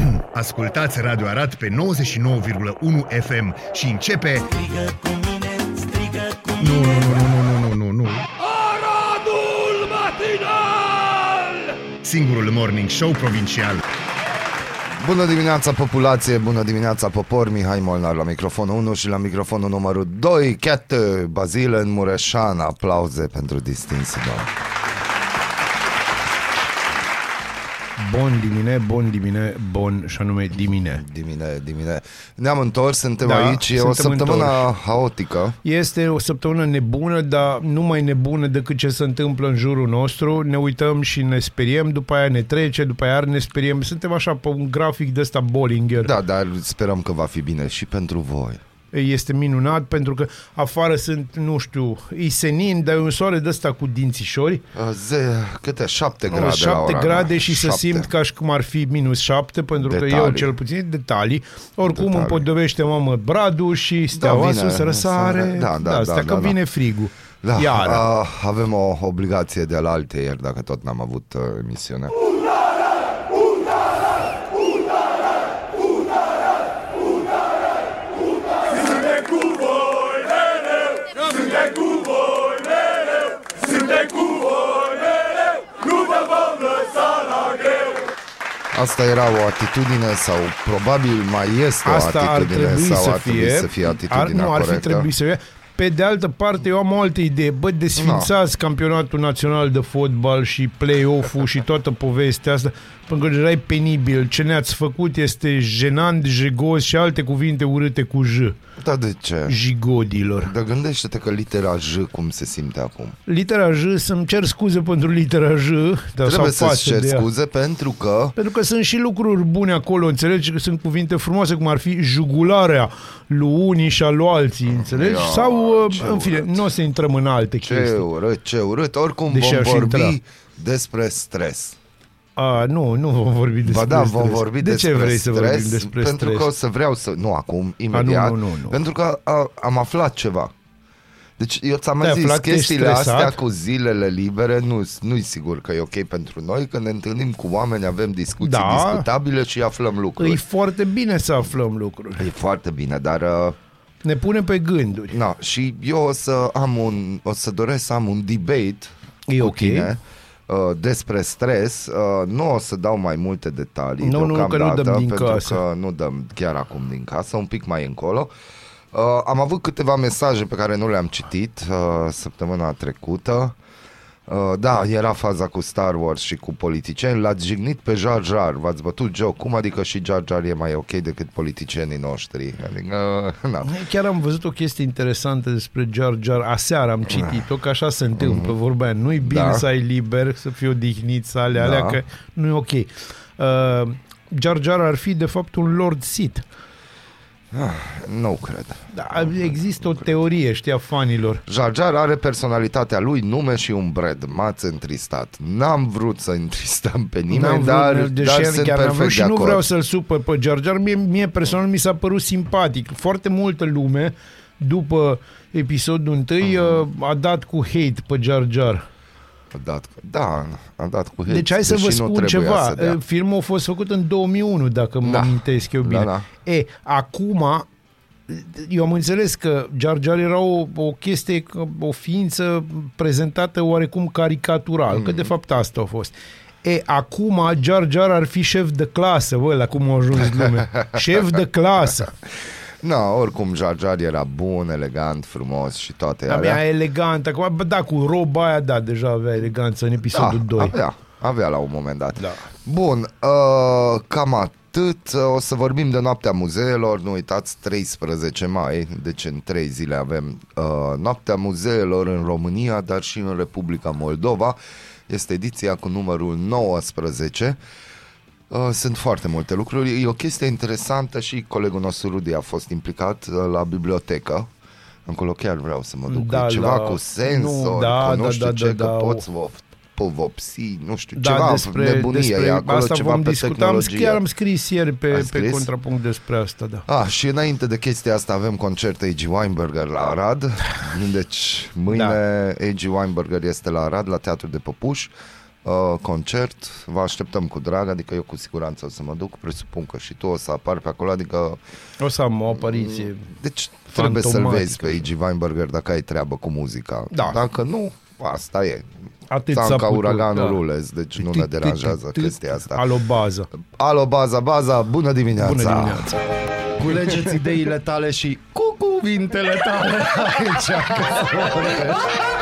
Ascultați Radio Arad pe 99,1 FM și începe... Strigă cu mine, strigă cu Nu, mine nu, nu, nu, nu, nu, nu, nu. Aradul matinal! Singurul morning show provincial. Bună dimineața populație, bună dimineața popor, Mihai Molnar la microfonul 1 și la microfonul numărul 2, Cat Bazile în Mureșan, aplauze pentru distinsi domn. Bun dimine, bun dimine, bun și anume dimine. Dimine, dimine. Ne-am întors, suntem Da, aici, e o suntem săptămână întorși. haotică. Este o săptămână nebună, dar nu mai nebună decât ce se întâmplă în jurul nostru. Ne uităm și ne speriem, după aia ne trece, după aia iar ne speriem. Suntem așa pe un grafic de ăsta Bollinger. Da, dar sperăm că va fi bine și pentru voi. Este minunat pentru că afară sunt, nu știu, e senin, dar e un soare de ăsta cu dințișori. Uh, Ze, câte? 7 grade la 7 ora grade și să Șapte. simt ca și cum ar fi minus 7 pentru că Detalii. eu cel puțin detalii. Oricum Detalii. împodovește mamă Bradu și steaua vine, sus răsare. răsare. Da, da, asta da, că da, da. vine frigul. Da, Iară. a, avem o obligație de la alte ieri, dacă tot n-am avut uh, emisiune. Suntem cu voi mereu, suntem cu voi mereu, suntem cu voi mereu, nu vă vom lăsa la greu. Asta era o atitudine sau probabil mai este Asta o ar atitudine trebui sau să ar trebui fie. să fie ar, atitudinea nu, ar fi corectă. trebuit să fie. Pe de altă parte, eu am o altă idee. Bă, desfințați campionatul național de fotbal și play-off-ul și toată povestea asta, pentru că deja e penibil. Ce ne-ați făcut este jenant, jegos și alte cuvinte urâte cu J. Da, de ce? Jigodilor. Dar gândește-te că litera J cum se simte acum. Litera J, să-mi cer scuze pentru litera J, dar Trebuie sau să-ți față cer de ea. scuze pentru că Pentru că sunt și lucruri bune acolo, înțelegi că sunt cuvinte frumoase, cum ar fi jugularea lui unii și a lui alții, înțelegi? Ia, Sau, ce uh, în fine, urât. nu o să intrăm în alte ce chestii. urât, ce urât. Oricum Deși vom aș vorbi intra. despre stres. A, nu, nu vom vorbi despre Ba da, vom stres. vorbi De despre ce vrei stres, să vorbim despre pentru stres? că o să vreau să... Nu acum, imediat. nu, nu, nu. Pentru că a, am aflat ceva. Deci eu ți-am mai Te-ai zis, aflat că ești chestiile astea stresat? cu zilele libere nu, nu-i sigur că e ok pentru noi. Când ne întâlnim cu oameni, avem discuții Da. discutabile și aflăm lucruri. E foarte bine să aflăm lucruri. E foarte bine, dar... Uh, Ne pune pe gânduri. na, și eu o să am un... O să doresc să am un debate E cu ok. tine uh, despre stres. Uh, nu o să dau mai multe detalii Nu, nu, că nu deocamdată, dăm din pentru casă. că nu dăm chiar acum din casă, un pic mai încolo. Uh, am avut câteva mesaje pe care nu le-am citit uh, săptămâna trecută. Uh, da, era faza cu Star Wars și cu politicieni. L-ați jignit pe Jar Jar, v-ați bătut joc. Cum adică și Jar Jar e mai ok decât politicienii noștri? Adică, na. Chiar am văzut o chestie interesantă despre Jar Jar. Aseară am citit-o, că așa se întâmplă, vorba aia. Nu-i bine Da. să ai liber, să fii odihnit, să alea, Da. alea, că nu e ok. Uh, Jar Jar ar fi, de fapt, un Lord Sith. Nu cred. Da, există o teorie, știa fanilor. Jar Jar are personalitatea lui, nume și un brand. M-ați întristat. N-am vrut să întristăm pe nimeni, N-am vrut, dar, deși dar chiar sunt n-am vrut perfect și de nu acord. vreau să-l supăr pe Jar Jar. Mie, mie personal mi s-a părut simpatic. Foarte multă lume, după episodul întâi, Mhm. uh, a dat cu hate pe Jar Jar. A dat, da, a dat cu hate, Deci hai să vă deși nu spun trebuia ceva. să dea. Uh, Filmul a fost făcut în 2001, dacă mă Da. amintesc eu bine. Da, da. E, acum, eu am înțeles că Jar Jar era o, o chestie, că- o ființă prezentată oarecum caricatural, mm. că de fapt asta a fost. E, acum Jar Jar ar fi șef de clasă, bă, la cum a ajuns lumea. șef de clasă. No, oricum Jar Jar era bun, elegant, frumos și toate Abia alea. elegant. Acum, bă, da, cu roba aia, da, deja avea eleganță în episodul da, 2. avea, avea la un moment dat. Da. Bun, uh, cam atât. O să vorbim de Noaptea Muzeelor. Nu uitați, 13 mai, deci în 3 zile avem uh, Noaptea Muzeelor în România, dar și în Republica Moldova. Este ediția cu numărul 19. Uh, Sunt foarte multe lucruri. E o chestie interesantă și colegul nostru Rudi a fost implicat uh, la bibliotecă. Încolo chiar vreau să mă duc. Da, e ceva la- cu sensor, nu, da, cu nu da, știu da, ce, da, că da, poți vă povopsi, nu știu, Da, ceva despre, nebunie despre e acolo, asta ceva vom pe discuta. Am, tehnologie. chiar am scris ieri pe, Ai pe scris? contrapunct despre asta, da. Ah, și înainte de chestia asta avem concert A.G. Weinberger la Arad. Deci mâine A.G. Weinberger este la Arad, la Teatrul de Păpuș. Uh, concert, vă așteptăm cu drag, adică eu cu siguranță o să mă duc, presupun că și tu o să apar pe acolo, adică O să am o apariție. deci trebuie să-l vezi Fantomatică. pe Iggy Weinberger dacă ai treabă cu muzica. Da. Dacă nu, asta e. Atât Țan s-a ca putut, uraganul da. rules, deci nu ne deranjează Tât, tât, chestia asta. Alo bază. Alo, baza, baza, bună dimineața! Bună dimineața. Culegeți ideile tale și cu cuvintele tale aici.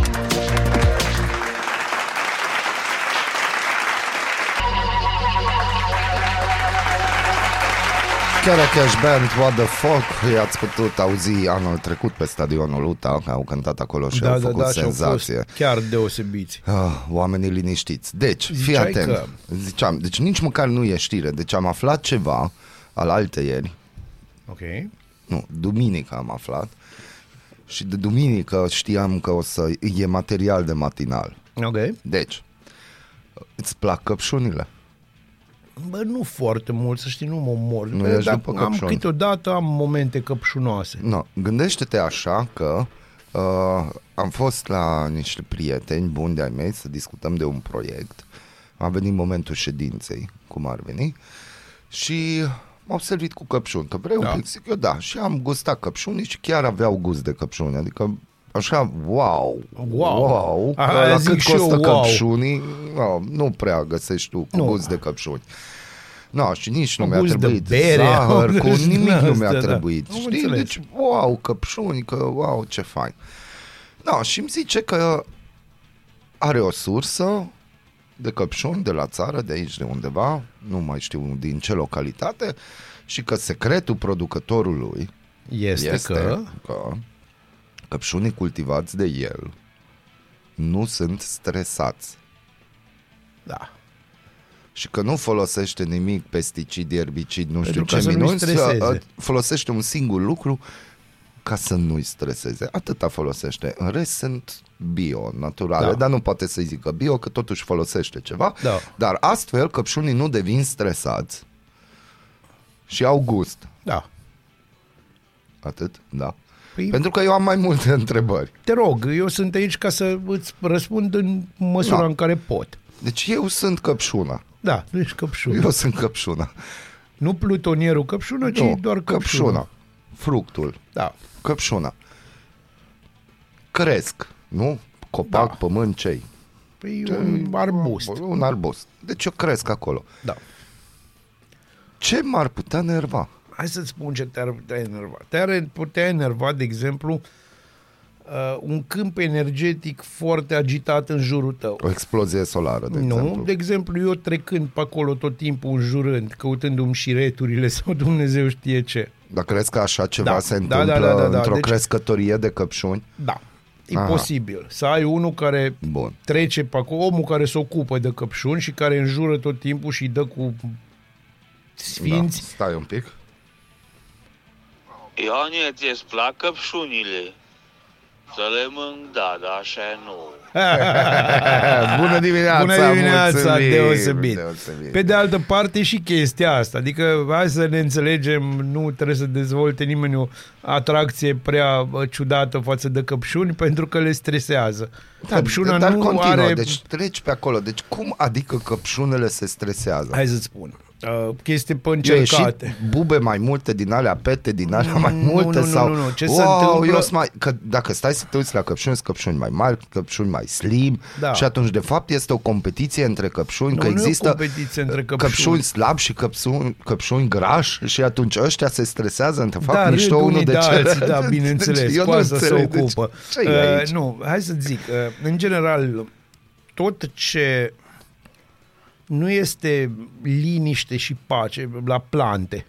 Chiar Cash Band, What the Fuck, i-ați putut auzi anul trecut pe stadionul UTA, că au cântat acolo și Da, au da, făcut da, și au fost senzație. chiar deosebiți. Ah, oamenii liniștiți. Deci, fii Ziceai atent. că- Ziceam, deci nici măcar nu e știre. Deci am aflat ceva al altăieri, Ok. nu, duminică am aflat, și de duminică știam că o să e material de matinal. Ok. Deci, îți plac căpșunile? Bă, nu foarte mult, să știi, nu mă mor. Nu Bă, ești dar după am căpșuni. câteodată am momente căpșunoase. No, gândește-te așa că uh, am fost la niște prieteni buni de-ai mei să discutăm de un proiect. A venit momentul ședinței, cum ar veni, și m-au servit cu căpșuni, că vrei Da. un pic, zic eu da, și am gustat căpșuni și chiar aveau gust de căpșuni, adică așa, wow, Wow. wow că Aia la zic cât și eu, costă wow. căpșunii, no, nu prea găsești tu cu Nu. gust de căpșuni. No, și nici nu Cu mi-a gust de trebuit bere, zahăr, cu gust din nimic nu mi-a astea, da. trebuit. Am Știi? înțeles. Deci, wow, căpșuni, că wow, ce fain. Da, și îmi zice că are o sursă de căpșuni de la țară, de aici, de undeva, nu mai știu din ce localitate, și că secretul producătorului Este, este că... că căpșunii cultivați de el nu sunt stresați Da. și că nu folosește nimic pesticid, erbicid, nu știu Pentru ce ca să nu-i minunți, streseze. uh, folosește un singur lucru ca să nu-i streseze. Atâta folosește. În rest sunt bio, naturale, Da. dar nu poate să zică bio, că totuși folosește ceva. Da. Dar astfel căpșunii nu devin stresați și au gust. Da. Atât? Da. Păi, Pentru că eu am mai multe întrebări. te rog, eu sunt aici ca să îți răspund în măsura Da. în care pot. Deci eu sunt căpșuna. Da, nu ești căpșună. Eu sunt căpșuna. Nu plutonierul căpșună, ci Nu, doar căpșună. căpșuna. Fructul. Da. Căpșuna. Cresc, nu? Copac, Da. pământ, cei. Păi un arbust. Un arbust. Deci eu cresc acolo. Da. Ce m-ar putea nerva? Hai să-ți spun ce te-ar putea enerva. Te-ar putea enerva, de exemplu, uh, un câmp energetic foarte agitat în jurul tău. O explozie solară, de nu, exemplu. de exemplu, eu trecând pe acolo tot timpul înjurând, căutându-mi șireturile sau Dumnezeu știe ce. Dar crezi că așa ceva Da. se Da, întâmplă da, da, da, da. într-o Deci- crescătorie de căpșuni? Da, e Aha. posibil. Să ai unul care Bun. trece pe acolo, omul care se ocupă de căpșuni și care înjură tot timpul și dă cu sfinți. Da. Stai un pic. Ionie, ți-ți plac căpșunile? Să le mânc, da, dar așa nu. Bună dimineața! Bună dimineața, mulțumim, deosebit. deosebit. Pe de altă parte și chestia asta, adică hai să ne înțelegem, nu trebuie să dezvolte nimeni o atracție prea bă, ciudată față de căpșuni pentru că le stresează. Da, Căpșuna dar nu continuă, are... deci treci pe acolo. Deci cum adică căpșunele se stresează? Hai să-ți spun. Uh, chestii pe Eu ieșit încercate. bube mai multe din alea, pete din alea mai Nu, multe nu, nu, sau... nu, nu. Ce se wow, întâmplă- Eu sunt mai... Că dacă stai să te uiți la căpșuni, sunt căpșuni mai mari, căpșuni mai slim Da. și atunci de fapt este o competiție între căpșuni, Nu, că nu e o există competiție între căpșuni. căpșuni slabi și căpșuni, căpșuni grași și atunci ăștia se stresează între fapt da, mișto râd unul unii de de celălalt. alții, da, bineînțeles, Deci eu cu nu asta se înțeleg, deci ocupă. ce e aici? nu, hai să zic, uh, în general, tot ce nu este liniște și pace la plante,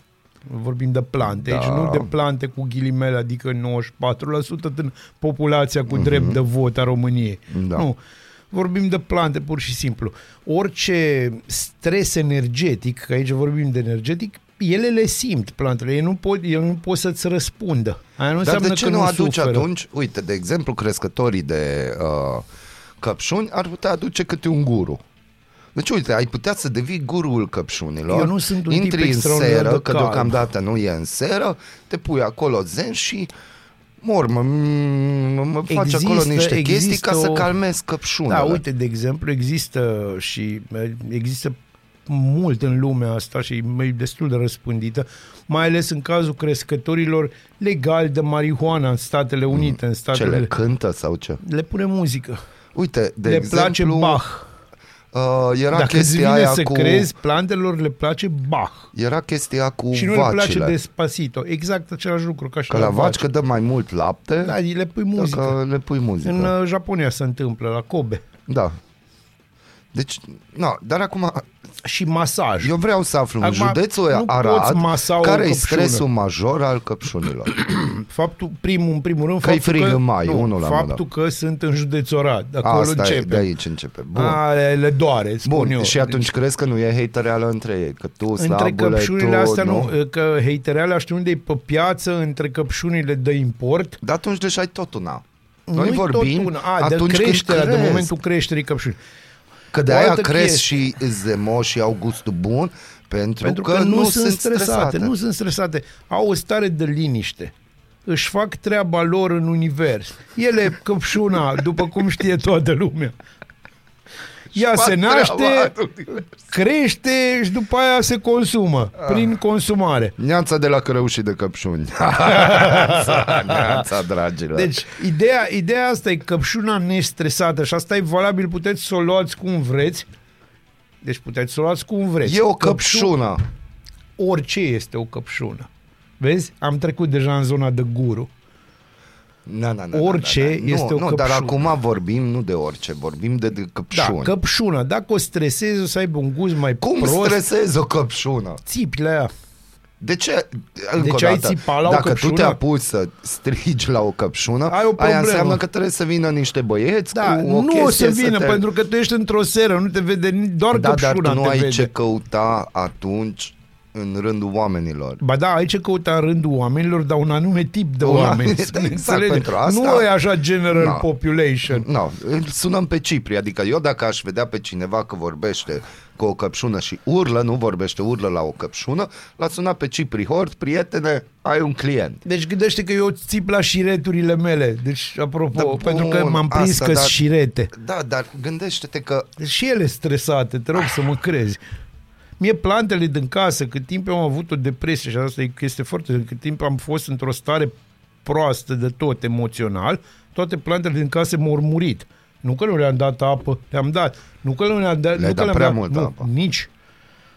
vorbim de plante, Da. aici nu de plante cu ghilimele, adică 94% din populația cu drept de vot a României. Mhm. Da. Nu, vorbim de plante pur și simplu. Orice stres energetic, că aici vorbim de energetic, ele le simt plantele, ele nu pot, ele nu pot să-ți răspundă. Aia nu Dar înseamnă de ce că nu nu aduci suferă. atunci, uite, de exemplu, crescătorii de uh, căpșuni ar putea aduce câte un guru. Deci uite, ai putea să devii gurul căpșunilor. Eu nu sunt un tip Intri în extraordinar seră, de că calm. deocamdată nu e în seră, te pui acolo zen și mor, mă, mă, mă faci Există- acolo niște chestii există ca să o- calmezi căpșunile. Da, uite, de exemplu, există și eh, există mult în lumea asta și e destul de răspândită, mai ales în cazul crescătorilor legali de marihuana în Statele Unite, în Ce Statele le cântă sau ce? le pune muzică. Uite, de le exemplu, place Bach. Uh, era Dacă îți chestia vine aia să cu crezi, plantelor le place Bach. era chestia cu și nu le place vacile. Despacito. Exact același lucru ca și Că la vaci că dă mai mult lapte, Da, le pui muzică. dacă le pui muzică. În uh, Japonia se întâmplă, la Kobe. Da. Deci, na, dar acum Și masaj. eu vreau să aflu în Acum, județul nu Arad poți masa o care e căpșună. stresul major al căpșunilor. Faptul, primul, în primul rând, Că-i faptul frig că, în mai, nu, unul la faptul că sunt în județul Arad. De acolo Asta e, începe. de aici începe. Bun. A, le, le doare, spun Bun, eu. și atunci crezi că nu e hatereală între ei? Că tu, între slabule, căpșunile tu, astea, nu, că heitereala știu unde e pe piață, între căpșunile de import. Dar atunci deja ai tot una. Noi Nu-i vorbim tot una. A, de atunci când creșterea, de crezi. momentul creșterii căpșunii. Că de O aia altă crezi chestie. și îți de moși și au gustul bun pentru, Pentru că, că, nu, nu sunt stresate, stresate. nu sunt stresate. Au o stare de liniște. Își fac treaba lor în univers. Ele, căpșuna, după cum știe toată lumea. Ea fac se naște, treaba în univers. crește și după aia se consumă, prin consumare. Neața de la cărăușii de căpșuni. neața, neața, dragilor. Deci, ideea, ideea asta e căpșuna nestresată și asta e valabil, puteți să o luați cum vreți. Deci puteți să o luați cum vreți. e o Căpșu- căpșună. Orice este o căpșună. Vezi? Am trecut deja în zona de guru. Na, na, na, Orice na, na, na. este nu, o nu, dar căpșună. acum vorbim nu de orice, vorbim de, de Da, căpșuni. căpșuna. Dacă o stresezi, o să aibă un gust mai Cum prost. stresezi o căpșună? Țipi la ea. De ce? Încă Deci o ai dată, țipa la o Dacă tu căpșună? te apuci să strigi la o căpșună, Ai o aia problemă. înseamnă că trebuie să vină niște băieți Da, cu o nu o să chestie vină, te... pentru că tu ești într-o seră, nu te vede ni- doar Da, dar căpșuna tu nu te ai vede. ce căuta atunci în rândul oamenilor. Ba da, ai ce căuta în rândul oamenilor, dar un anume tip de Un oameni. anume- să ne exact, înțelegem. pentru asta- Nu e așa general Da. population. No, îl sunăm pe Cipri, adică eu dacă aș vedea pe cineva că vorbește cu o căpșună și urlă, nu vorbește, urlă la o căpșună, l-a sunat pe Cipri Hort, prietene, ai un client. Deci gândește că eu țip la șireturile mele. Deci, apropo, Da, bun, pentru că m-am prins asta, că dar- șirete. Da, dar gândește-te că Deci și ele stresate, te rog să mă crezi. Mie plantele din casă, cât timp eu am avut o depresie și asta e chestie foarte, cât timp am fost într-o stare proastă de tot emoțional, toate plantele din casă m-au murit. Nu că nu le-am dat apă, le-am dat. Nu că nu le-am dat, Le-ai nu că dat le-am prea dat, multă nu, apă. Nici.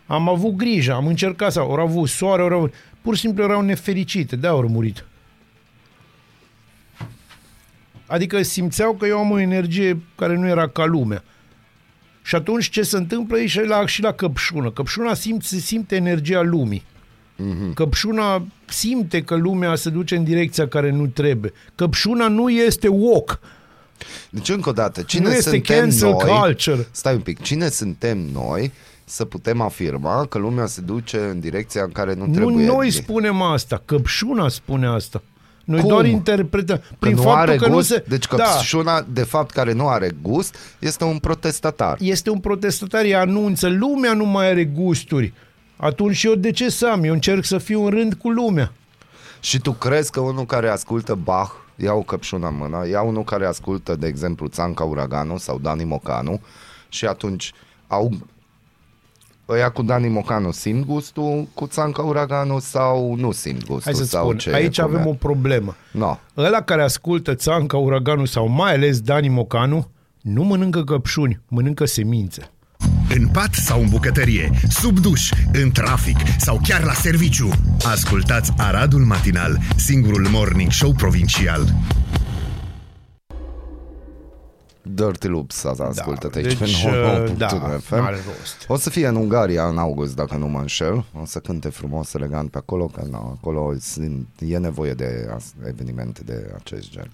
Am avut grijă, am încercat să... Au avut soare, au avut... Pur și simplu erau nefericite, de-aia au murit. Adică simțeau că eu am o energie care nu era ca lumea. Și atunci ce se întâmplă e și la, și la căpșună. Căpșuna simte, se simte energia lumii. Mm-hmm. Căpșuna simte că lumea se duce în direcția care nu trebuie. Căpșuna nu este wok. Deci încă o dată, cine Nu este suntem cancel noi, culture. Stai un pic, cine suntem noi să putem afirma că lumea se duce în direcția în care nu, Nu trebuie. noi spunem asta, căpșuna spune asta. Noi Cum? doar interpretăm. că Prin nu faptul are că gust, nu se... deci da, căpșuna, de fapt, care nu are gust, este un protestatar. este un protestatar, ea anunță, lumea nu mai are gusturi. Atunci eu de ce să am? Eu încerc să fiu în rând cu lumea. Și tu crezi că unul care ascultă Bach ia o căpșună în mână, ia unul care ascultă, de exemplu, Țanca Uraganu sau Dani Mocanu și atunci au ăia cu Dani Mocanu simt gustul cu Țanca Uraganu sau nu simt gustul? Hai să-ți sau spun, ce aici cum avem e? o problemă. No. Ăla care ascultă Țanca, Uraganul sau mai ales Dani Mocanu, nu mănâncă căpșuni, mănâncă semințe. În pat sau în bucătărie, sub duș, în trafic sau chiar la serviciu. Ascultați Aradul Matinal, singurul morning show provincial. Dirty Loops asta ascultă Da, aici deci, pe uh, da, 99.1 FM. n-are rost. O să fie în Ungaria în august, dacă nu mă înșel. O să cânte frumos, elegant pe acolo, că na, acolo sunt, e nevoie de as- evenimente de acest gen.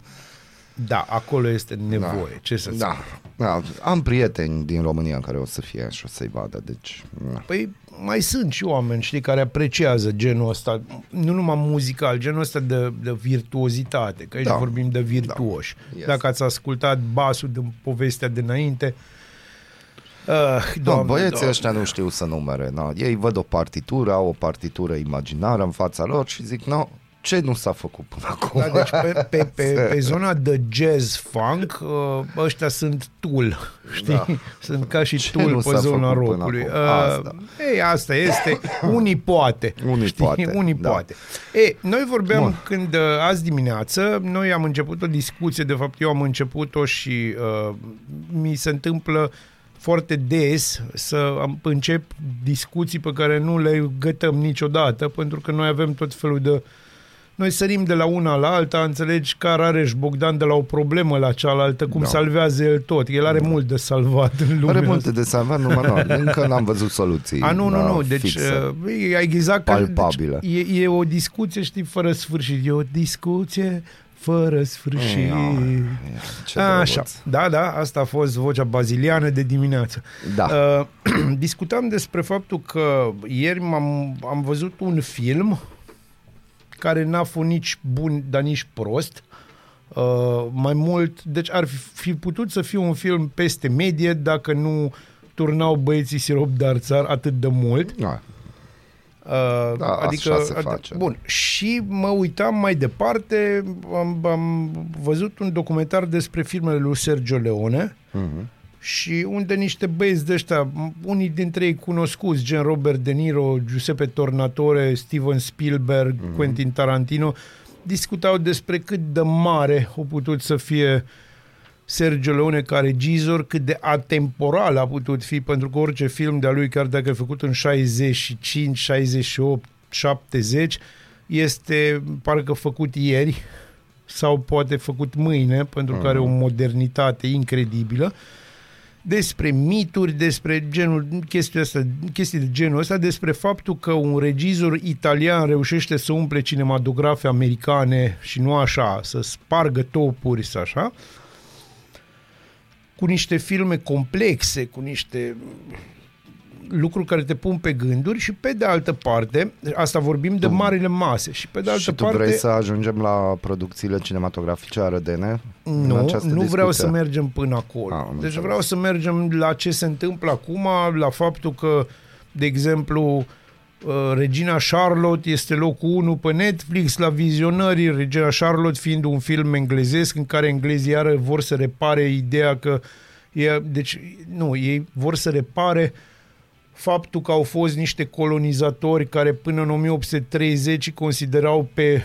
Da, acolo este nevoie. Ce să Da. spun? da. Am prieteni din România care o să fie și o să-i vadă, deci... na. Păi mai sunt și oameni, știi, care apreciază genul ăsta, nu numai muzical, genul ăsta de, de virtuozitate, că aici Da. vorbim de virtuoși. Da. Da. Este. Dacă ați ascultat basul din povestea de înainte, uh, No, doamne, băieții doamne. ăștia nu știu să numere. No. Ei văd o partitură, au o partitură imaginară în fața lor și zic, no, ce nu s-a făcut până acum? Da, deci pe, pe, pe, pe zona de jazz funk, uh, ăștia sunt tool, știi? Da. Sunt ca și Ce tool nu pe s-a zona făcut până rockului. acum? Uh, Asta. Ei, asta este. Unii poate. Unii știi? poate, Unii da. poate. E, noi vorbeam Bun. când uh, azi dimineață, noi am început o discuție, de fapt eu am început-o și uh, mi se întâmplă foarte des să am- încep discuții pe care nu le gătăm niciodată, pentru că noi avem tot felul de noi sărim de la una la alta, înțelegi că Rareș Bogdan de la o problemă la cealaltă, cum Da. da. salvează el tot. El are da. mult de salvat în lumea Are multe asta. de salvat, numai nu, încă n-am văzut soluții. A, nu, nu, da, nu, deci fixe. uh, e exact ca, palpabilă. deci, e, e o discuție, știi, fără sfârșit. E o discuție fără sfârșit. Ia, ce Așa, drăguț. da, da, asta a fost vocea baziliană de dimineață. Da. Uh, discutam despre faptul că ieri m-am, am văzut un film care n-a fost nici bun, dar nici prost. Uh, mai mult, deci ar fi, fi putut să fie un film peste medie dacă nu turnau băieții sirop de arțar atât de mult. Da. Uh, Da, așa se face. Bun, și mă uitam mai departe, am, am văzut un documentar despre filmele lui Sergio Leone Mhm. Și unde niște băieți de ăștia, unii dintre ei cunoscuți, gen Robert De Niro, Giuseppe Tornatore, Steven Spielberg, Mhm. Quentin Tarantino, discutau despre cât de mare a putut să fie Sergio Leone ca regizor, cât de atemporal a putut fi, pentru că orice film de-a lui, chiar dacă e făcut în 65, 68, 70, este parcă făcut ieri sau poate făcut mâine, pentru că are o modernitate incredibilă despre mituri, despre genul, chestii, astea, chestii de genul ăsta, despre faptul că un regizor italian reușește să umple cinematografe americane și nu așa, să spargă topuri și așa, cu niște filme complexe, cu niște lucruri care te pun pe gânduri și pe de altă parte, asta vorbim de marile mase și pe de altă și tu parte vrei să ajungem la producțiile cinematografice arădene? în nu, această nu vreau discuție? să mergem până acolo. Ah, am deci înțeles. vreau să mergem la ce se întâmplă acum, la faptul că, de exemplu, uh, Regina Charlotte este locul 1 pe Netflix la vizionări, Regina Charlotte fiind un film englezesc în care englezii iară vor să repare ideea că e, deci, nu, ei vor să repare faptul că au fost niște colonizatori care până în 1830 îi considerau pe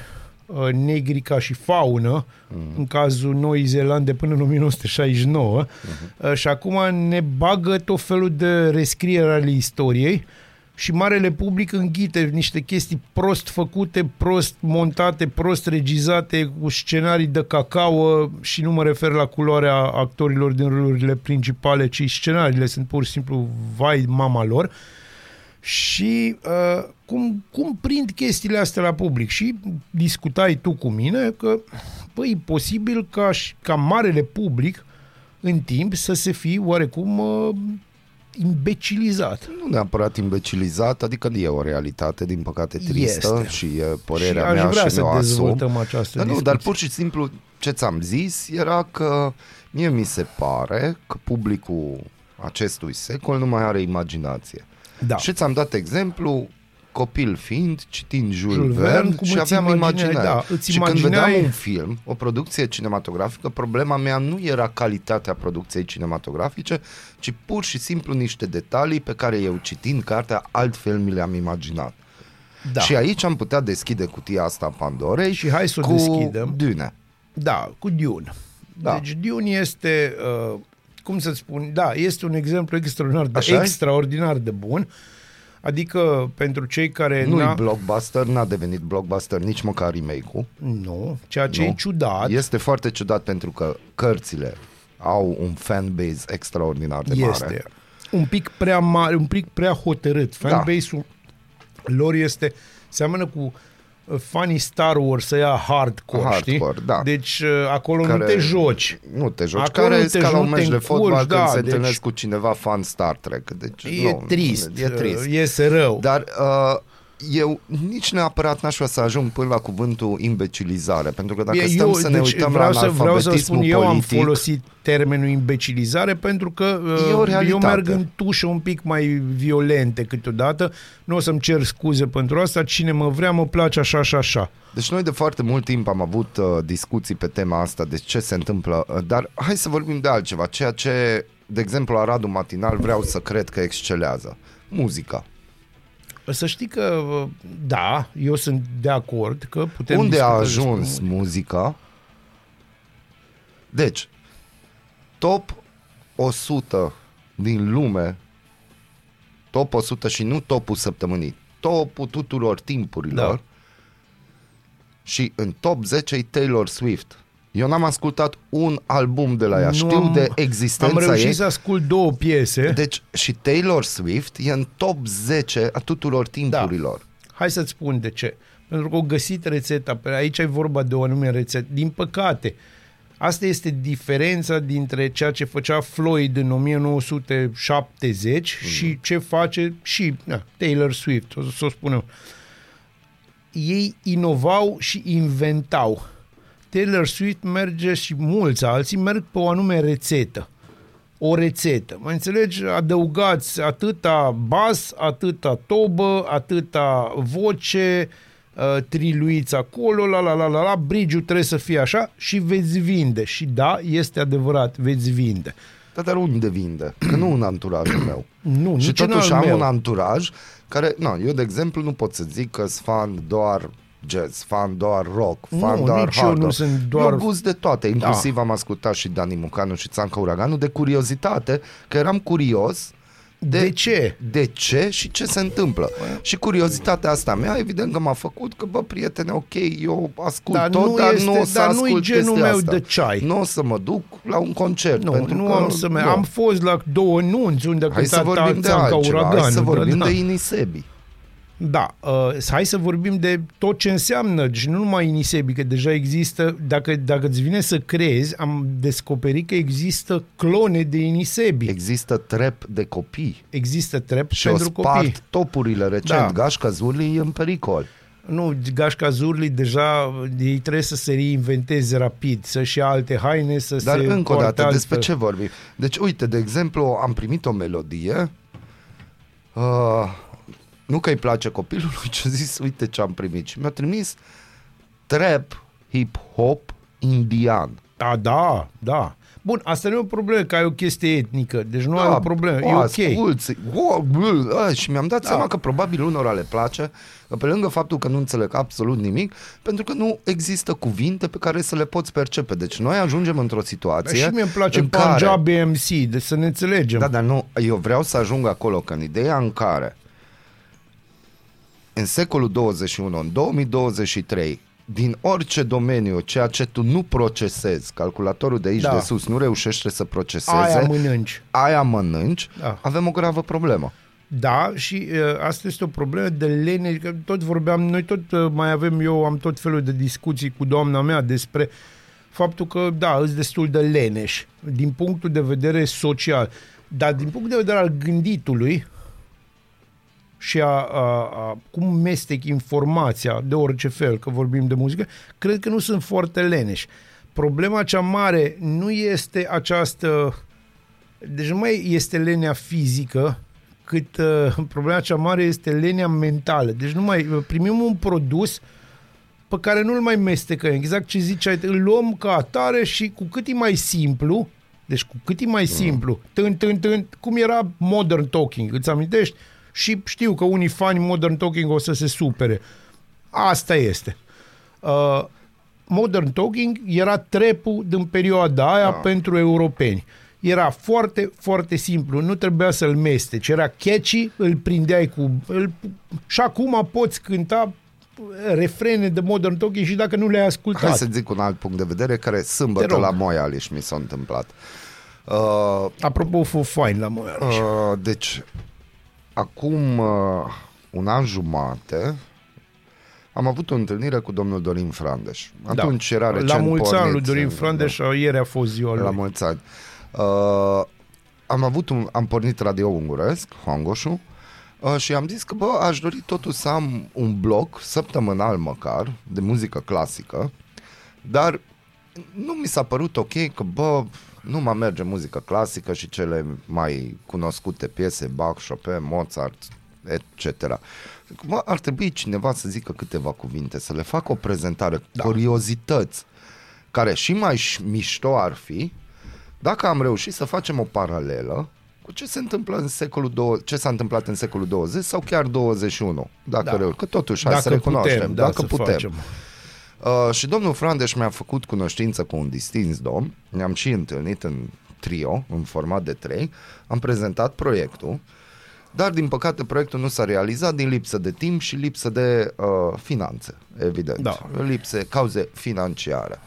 uh, negri ca și faună, mm. în cazul Noii Zeelande până în 1969, mm-hmm. uh, și acum ne bagă tot felul de rescriere ale istoriei și marele public înghite niște chestii prost făcute, prost montate, prost regizate, cu scenarii de cacao și nu mă refer la culoarea actorilor din rolurile principale, ci scenariile sunt pur și simplu vai mama lor. Și uh, cum, cum prind chestiile astea la public? Și discutai tu cu mine că, băi, e posibil ca, și- ca marele public în timp să se fi oarecum uh, imbecilizat. Nu neapărat imbecilizat, adică e o realitate, din păcate, tristă Este. și e părerea și aș mea vrea și să mi-o asum. dezvoltăm această Dar nu, discuție. dar pur și simplu ce ți-am zis era că mie mi se pare că publicul acestui secol nu mai are imaginație. da. Și ți-am dat exemplu copil fiind, citind Jules, Jules Verne, Verne, cum și îți aveam imagineai, imaginare. da, îți și când imaginai- vedeam un film, o producție cinematografică, problema mea nu era calitatea producției cinematografice, ci pur și simplu niște detalii pe care eu citind cartea altfel mi le-am imaginat. da. Și aici am putea deschide cutia asta a Pandorei Și hai să o cu deschidem. Dune. Da, cu Dune. Da. Da. Deci Dune este, uh, cum să spun, da, este un exemplu extraordinar de, Așa-i? extraordinar de bun. Adică pentru cei care Nu-i n-a- blockbuster, n-a devenit blockbuster nici măcar remake-ul. Nu, ceea ce Nu. e ciudat Este foarte ciudat pentru că cărțile au un fanbase extraordinar de este mare. un pic prea mare, un pic prea hotărât. Da. Fanbase-ul lor este seamănă cu fanii Star Wars să ia hardcore, Hardcore, știi? da. Deci uh, acolo Care- nu te joci. Nu te joci. Acolo care nu este te ca la un joci, meci te de fotbal încurci, când da, se deci- întâlnesc cu cineva fan Star Trek. Deci, E nu, trist, E trist. uh, iese rău. Dar uh, eu nici neapărat n-aș vrea să ajung până la cuvântul imbecilizare, pentru că dacă Bine, stăm să ne deci uităm vreau la să, vreau să spun, analfabetismul eu am politic, folosit termenul imbecilizare pentru că E o uh, eu realitate. merg în tușe un pic mai violente câteodată. Nu o să-mi cer scuze pentru asta. Cine mă vrea, mă place așa și așa. Deci noi de foarte mult timp am avut uh, discuții pe tema asta, de ce se întâmplă, uh, dar hai să vorbim de altceva, ceea ce, de exemplu, la Radu Matinal vreau să cred că excelează. Muzica. Să știi că, uh, da, eu sunt de acord că putem Unde a discuta despre ajuns muzica? Deci, top 100 din lume, top 100 și nu topul săptămânii, topul tuturor timpurilor Da. și în top 10 e Taylor Swift. Eu n-am ascultat un album de la ea, Nu știu am- de existența Am reușit ei. să ascult două piese. Deci și Taylor Swift e în top 10 a tuturor timpurilor. Hai să-ți spun de ce. Pentru că au găsit rețeta. Pe aici e vorba de o anume rețetă. Din păcate, asta este diferența dintre ceea ce făcea Floyd în 1970 Mhm. și ce face și na, Taylor Swift, o să o spunem. Ei inovau și inventau. Taylor Swift merge și mulți alții merg pe o anume rețetă o rețetă. Mă înțelegi? Adăugați atâta bas, atâta tobă, atâta voce, uh, triluiți acolo, la la la la la, bridge trebuie să fie așa și veți vinde. Și da, este adevărat, veți vinde. Da, dar unde vinde? Că nu în anturajul meu. Nu, și nici în totuși al am meu. un anturaj care, na, eu de exemplu nu pot să zic că sunt fan doar jazz, fan doar rock, fan Nu, doar nici eu hard nu rock. sunt doar- Eu gust de toate, inclusiv da. am ascultat și Dani Mucanu și Țanca Uraganu de curiozitate, că eram curios De, de ce? de ce și ce se întâmplă. Și curiozitatea asta mea, evident că m-a făcut că, bă, prietene, ok, eu ascult Dar tot, nu dar este- nu o să dar nu-i ascult genul chestia meu asta. de ceai. Nu o să mă duc la un concert. Nu, pentru nu că, am să merg. nu. Am fost la două nunți unde a Hai să cântat vorbim de Țanca altceva, Uraganul. hai să vorbim da, de Inisebi. Da, uh, hai să vorbim de tot ce înseamnă și nu numai Inisebi, că deja există, dacă, dacă îți vine să crezi, am descoperit că există clone de Inisebi. Există trep de copii Există trep și pentru o spart copii. topurile recent. Da. Da. Gașca Zurli e în pericol. Nu, Gașca Zurli deja ei trebuie să se reinventeze rapid, să-și ia alte haine, să Dar se încă o poarte dată, despre altfel. ce vorbim? Deci, uite, de exemplu, am primit o melodie uh, nu că îi place copilului, ci a zis, uite ce am primit. Și mi-a trimis trap, hip-hop, indian. Da, da, da. Bun, asta nu e o problemă, că ai o chestie etnică, deci nu ai o problemă, e o, ok. Asculți, o, bl, a, și mi-am dat Da. da. seama că probabil unora le place, că pe lângă faptul că nu înțeleg absolut nimic, pentru că nu există cuvinte pe care să le poți percepe. Deci noi ajungem într-o Dar situație și mie îmi place în care... Punjab MC, deci să ne înțelegem. Da, dar nu, eu vreau să ajung acolo, că în ideea în care în secolul 21, în 2023, din orice domeniu, ceea ce tu nu procesezi, calculatorul de aici Da. de sus nu reușește să proceseze, Aia mănânci. aia mănânci, Da. avem o gravă problemă. Da, și uh, asta este o problemă de lene, că tot vorbeam, noi tot uh, mai avem, eu am tot felul de discuții cu doamna mea despre faptul că, da, îți destul de leneș, din punctul de vedere social, dar din punct de vedere al gânditului și a, a, a cum mestec informația de orice fel, că vorbim de muzică, cred că nu sunt foarte leneși. Problema cea mare nu este această deci nu mai este lenea fizică, cât uh, problema cea mare este lenea mentală. Deci nu mai uh, primim un produs pe care nu-l mai mestecăm. Exact ce ziceai, îl luăm ca atare și cu cât e mai simplu, deci cu cât e mai simplu, tân, tân, tân, cum era Modern Talking, îți amintești? Și știu că unii fani Modern Talking o să se supere. Asta este. Uh, Modern Talking era trepul din perioada aia da. pentru europeni. Era foarte, foarte simplu, nu trebuia să-l mesteci, era catchy, îl prindeai cu... Îl, și acum poți cânta refrene de Modern Talking și dacă nu le-ai ascultat. Hai să zic un alt punct de vedere care Te sâmbătă rog. la Moialiș mi s-a întâmplat. Uh, Apropo, fu fain la Moialiș. Uh, deci, acum uh, un an jumate am avut o întâlnire cu domnul Dorin Frandeș. Atunci era recent Da. La mulți ani lui pornit Dorin în- Frandeș, ieri a fost ziua lui. La mulți ani. Uh, am avut un, am pornit radio unguresc, Hongoșu, uh, și am zis că, bă, aș dori totuși să am un bloc săptămânal măcar de muzică clasică, dar nu mi s-a părut ok că, bă, nu mă merge muzică clasică și cele mai cunoscute piese, Bach, Chopin, Mozart, etc. Bă, ar trebui cineva să zică câteva cuvinte, să le facă o prezentare, da. curiozități, care și mai ș- mișto ar fi dacă am reușit să facem o paralelă cu ce se întâmplă în secolul 20, ce s-a întâmplat în secolul 20 sau chiar 21, dacă Da. da. reu- că totuși hai Dacă să recunoaștem, putem, da, dacă să putem. facem. Uh, și domnul Frandeș mi-a făcut cunoștință cu un distins domn, ne-am și întâlnit în trio, în format de trei, am prezentat proiectul, dar din păcate proiectul nu s-a realizat din lipsă de timp și lipsă de uh, finanțe, evident. Da. Lipse, cauze financiare.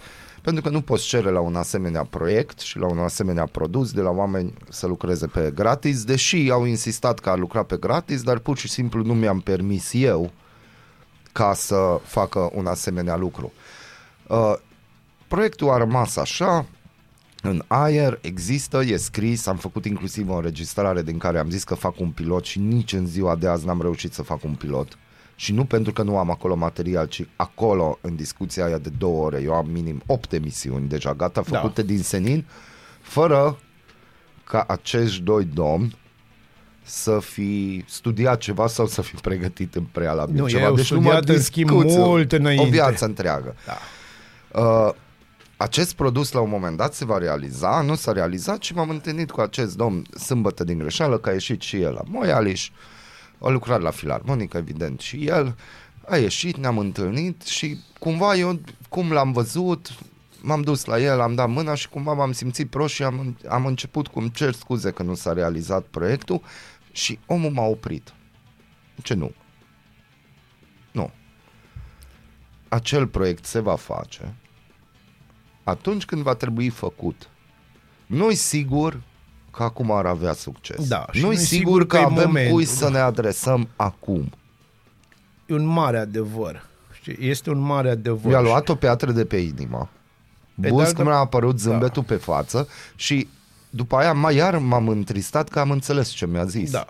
Pentru că nu poți cere la un asemenea proiect și la un asemenea produs de la oameni să lucreze pe gratis, deși au insistat că ar lucra pe gratis, dar pur și simplu nu mi-am permis eu ca să facă un asemenea lucru. Uh, proiectul a rămas așa, în aer, există, e scris, am făcut inclusiv o înregistrare din care am zis că fac un pilot și nici în ziua de azi n-am reușit să fac un pilot. Și nu pentru că nu am acolo material, ci acolo, în discuția aia de două ore, eu am minim 8 emisiuni deja gata, Da. făcute din senin, fără ca acești doi domni să fi studiat ceva sau să fi pregătit în prealabil Nu, ceva. ei au mă studiat, în schimb, discuți mult înainte. O viață întreagă. Da. Uh, acest produs la un moment dat se va realiza, nu s-a realizat și m-am întâlnit cu acest domn sâmbătă din greșeală, că a ieșit și el la Moialiș, a lucrat la filarmonică, evident, și el a ieșit, ne-am întâlnit și cumva eu, cum l-am văzut, m-am dus la el, am dat mâna și cumva m-am simțit prost și am, am început cu îmi cer scuze că nu s-a realizat proiectul și omul m-a oprit. Ce nu? Nu. Acel proiect se va face atunci când va trebui făcut. Nu-i sigur că acum ar avea succes. Da, și Nu-i nu-i sigur, sigur că că e avem momentul, cui da. să ne adresăm acum. E un mare adevăr. Știi? Este un mare adevăr. Mi-a luat o piatră de pe inimă. Pe Busc de altă- mi-a apărut Da. zâmbetul pe față și după aia mai iar m-am întristat că am înțeles ce mi-a zis. Da.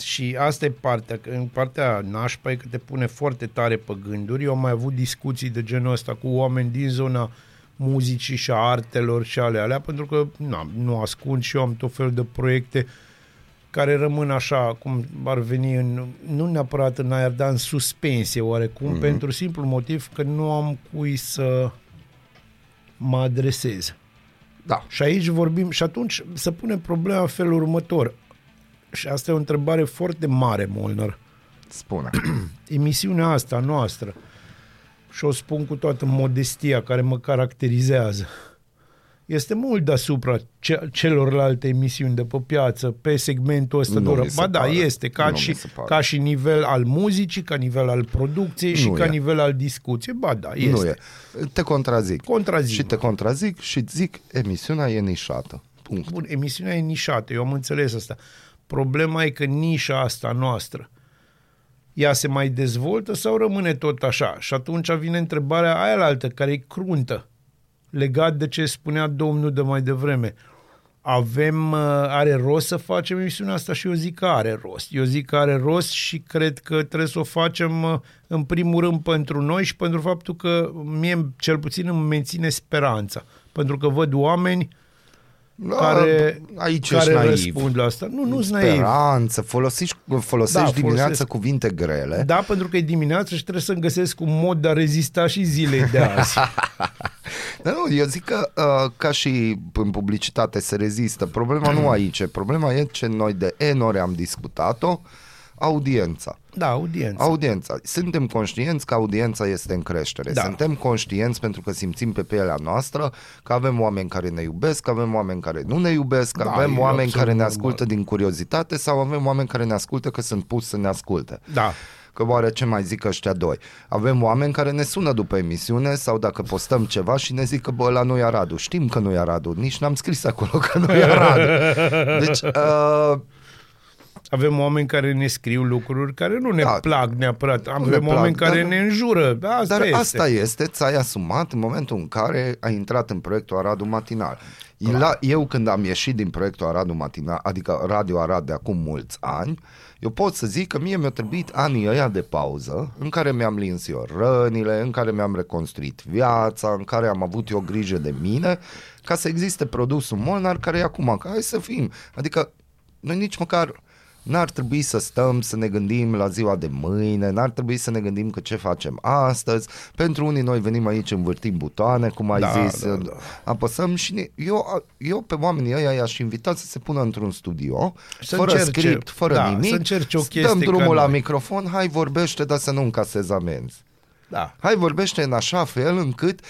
Și asta e partea, că în partea nașpa e că te pune foarte tare pe gânduri. Eu am mai avut discuții de genul ăsta cu oameni din zona muzicii și a artelor și ale alea, pentru că na, nu ascund și eu am tot felul de proiecte care rămân așa, cum ar veni în, nu neapărat în aer, dar în suspensie oarecum, mm-hmm. pentru simplu motiv că nu am cui să mă adresez. Da. Și aici vorbim, și atunci să punem problema în felul următor. Și asta e o întrebare foarte mare, Molnar. Spune. Emisiunea asta noastră, și o spun cu toată modestia care mă caracterizează, este mult deasupra ce- celorlalte emisiuni de pe piață, pe segmentul ăsta Nu de oră. mi se Ba da, pare. este, ca Nu și, mi se pare. ca și nivel al muzicii, ca nivel al producției și Nu ca e. nivel al discuției. Ba da, este. Nu e. Te contrazic. Contrazic. Și te contrazic și zic emisiunea e nișată. Punct. Bun, emisiunea e nișată, eu am înțeles asta. Problema e că nișa asta noastră, ea se mai dezvoltă sau rămâne tot așa? Și atunci vine întrebarea aia la altă, care e cruntă, legat de ce spunea domnul de mai devreme. Avem, uh, are rost să facem emisiunea asta și eu zic că are rost. Eu zic că are rost și cred că trebuie să o facem uh, în primul rând pentru noi și pentru faptul că mie cel puțin îmi menține speranța. Pentru că văd oameni Da, care, aici care ești naiv. răspund la asta. Nu, nu-s naiv. Speranță, folosești, folosești Da, dimineața folosesc. cuvinte grele. Da, pentru că e dimineață și trebuie să-mi găsesc un mod de a rezista și zilei de azi. Dar nu, eu zic că uh, ca și în publicitate se rezistă. Problema nu aici. e. Problema e ce noi de N ori am discutat-o, audiența. Da, audiență. Audiența. Suntem conștienți că audiența este în creștere. Da. Suntem conștienți pentru că simțim pe pielea noastră că avem oameni care ne iubesc, că avem oameni care nu ne iubesc, că Da, avem e oameni absolut care ne normal. ascultă din curiozitate sau avem oameni care ne ascultă că sunt pus să ne asculte. Da. Că oare ce mai zic ăștia doi? Avem oameni care ne sună după emisiune sau dacă postăm ceva și ne zic că bă, ăla nu e Radu. Știm că nu e Radu, nici n-am scris acolo că nu e Radu. Deci, uh, Avem oameni care ne scriu lucruri care nu ne Da. plac neapărat. Avem ne plac, oameni care dar- ne înjură. Asta Dar este. asta este, ți-ai asumat în momentul în care ai intrat în proiectul Aradul Matinal. La, eu când am ieșit din proiectul Aradul Matinal, adică Radio Arad de acum mulți ani, eu pot să zic că mie mi-a trebuit anii ăia de pauză în care mi-am lins eu rănile, în care mi-am reconstruit viața, în care am avut eu grijă de mine, ca să existe produsul Molnar care e acum, că hai să fim. Adică noi nici măcar N-ar trebui să stăm să ne gândim la ziua de mâine, n-ar trebui să ne gândim că ce facem astăzi. Pentru unii noi venim aici, învârtim butoane, cum ai Da, zis, da, da. apăsăm și ne, eu, eu pe oamenii ăia i-aș invita să se pună într-un studio, Să fără încerce, script, fără da, nimic, să încerce o dăm chestie drumul ca la noi. microfon, hai vorbește, dar să nu încasezi amenzi. Da. Hai vorbește în așa fel încât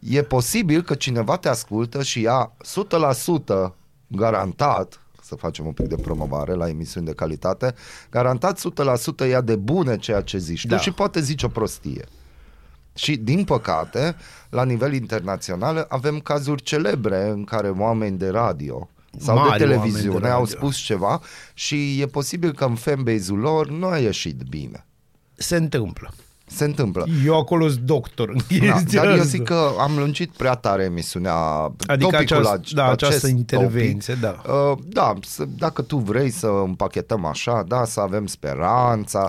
e posibil că cineva te ascultă și ia 100% garantat să facem un pic de promovare la emisiuni de calitate, garantat 100% ia de bune ceea ce zici Da. tu și poate zici o prostie. Și, din păcate, la nivel internațional avem cazuri celebre în care oameni de radio sau Mari de oameni televiziune de au radio. spus ceva și e posibil că în fanbase-ul lor nu a ieșit bine. Se întâmplă. Se întâmplă. Eu acolo sunt doctor în Da, chestia dar eu asta. zic că am lungit prea tare emisiunea Adică topicul aceast- ac- da, această acest intervenție, topic. da. Uh, da, să, dacă tu vrei să împachetăm așa, da, să avem speranța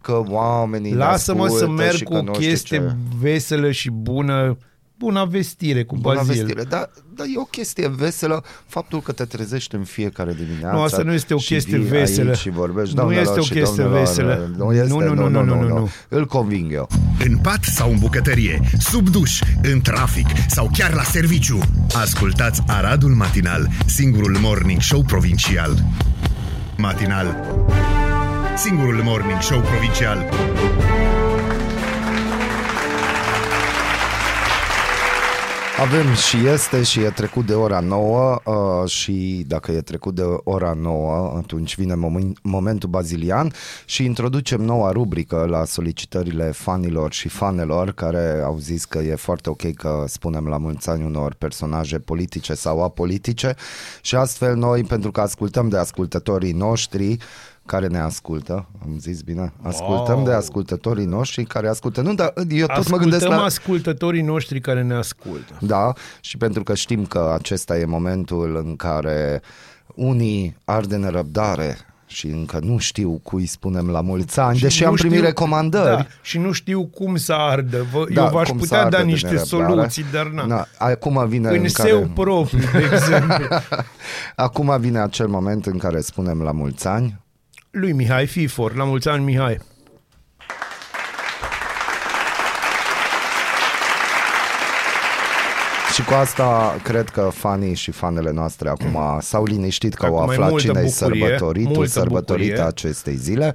că oamenii ne Lasă-mă să ascultă merg și cu că o nu știu chestie ce. veselă și bună, bună vestire cu Bună Bazil. vestire, dar, dar e o chestie veselă faptul că te trezești în fiecare dimineață Nu, asta nu este o și chestie vii veselă. aici și vorbești, Nu doamnelor este o și chestie domnilor, veselă. Nu, este, Nu, nu, nu, nu, nu, nu, nu. Îl conving eu. În pat sau în bucătărie, sub duș, în trafic sau chiar la serviciu. Ascultați Aradul Matinal, singurul morning show provincial. Matinal. Singurul morning show provincial. Avem și este și e trecut de ora 9 uh, și dacă e trecut de ora 9 atunci vine momen- momentul bazilian și introducem noua rubrică la solicitările fanilor și fanelor care au zis că e foarte ok că spunem la mulți ani unor personaje politice sau apolitice. Și astfel noi pentru că ascultăm de ascultătorii noștri care ne ascultă, am zis bine, ascultăm Wow. de ascultătorii noștri care ascultă. Nu, dar eu tot mă Ascultăm gândesc la... ascultătorii noștri care ne ascultă. Da, și pentru că știm că acesta e momentul în care unii ar de nerăbdare și încă nu știu cui spunem la mulți ani, deși Nu am primit știu- recomandări. Da, și nu știu cum să ardă. Vă, Da, eu v-aș cum să putea ardă da de niște nerăbdare. soluții, dar na. Na, acum vine În în seu care, propriu, de exemplu. acum vine acel moment în care spunem la mulți ani. Lui Mihai Fifor. La mulți ani, Mihai. Și cu asta cred că fanii și fanele noastre acum s-au liniștit că au Acum e aflat multă cine e bucurie, sărbătoritul, multă sărbătorită bucurie. acestei zile.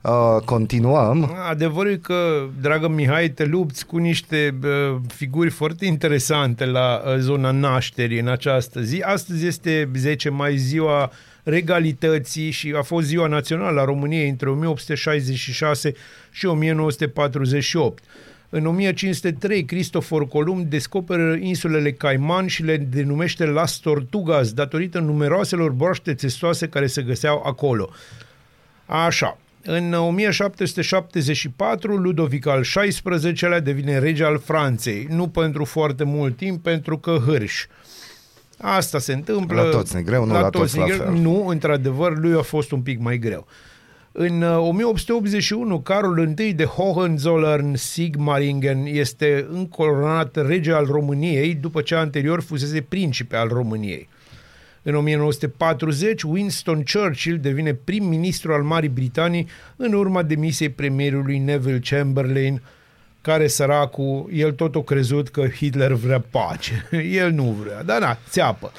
Uh, continuăm. Adevărul e că, dragă Mihai, te lupți cu niște uh, figuri foarte interesante la uh, zona nașterii în această zi. Astăzi este 10 mai, ziua regalității și a fost ziua națională a României între 1866 și 1948. În 1503, Cristofor Columb descoperă insulele Caiman și le denumește Las Tortugas, datorită numeroaselor broaște țestoase care se găseau acolo. Așa. În 1774, Ludovic al XVI-lea devine rege al Franței. Nu pentru foarte mult timp, pentru că hârș. Asta se întâmplă. La toți ne greu, nu la toți la ne greu. fel. Nu, într-adevăr, lui a fost un pic mai greu. În uh, 1881, Carol I de Hohenzollern-Sigmaringen este încoronat rege al României, după ce anterior fusese principe al României. În 1940, Winston Churchill devine prim-ministru al Marii Britanii în urma demisiei premierului Neville Chamberlain, care săracul, el tot a crezut că Hitler vrea pace. El nu vrea, dar na, țeapă.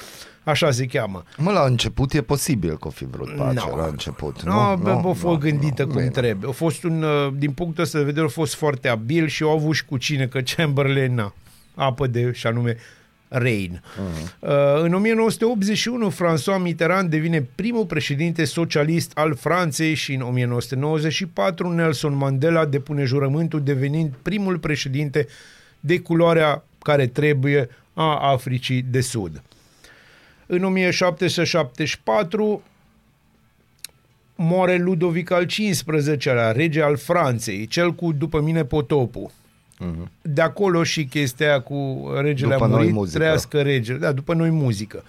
Așa se cheamă. Mă, la început e posibil că o fi vrut pace Nu. la început. Nu, no, a fost gândită cum bine. trebuie. A fost un, uh, din punctul ăsta de vedere, a fost foarte abil și au avut și cu cine, că Chamberlain, na, apă de, și anume, Rein. Uh-huh. Uh, în 1981, François Mitterrand devine primul președinte socialist al Franței și în 1994 Nelson Mandela depune jurământul devenind primul președinte de culoarea care trebuie a Africii de Sud. În 1774, moare Ludovic al XV-lea, rege al Franței, cel cu după mine potopul. De acolo și chestia aia cu regele După a noi murit, muzică. trăiască regele. Da, după noi muzică.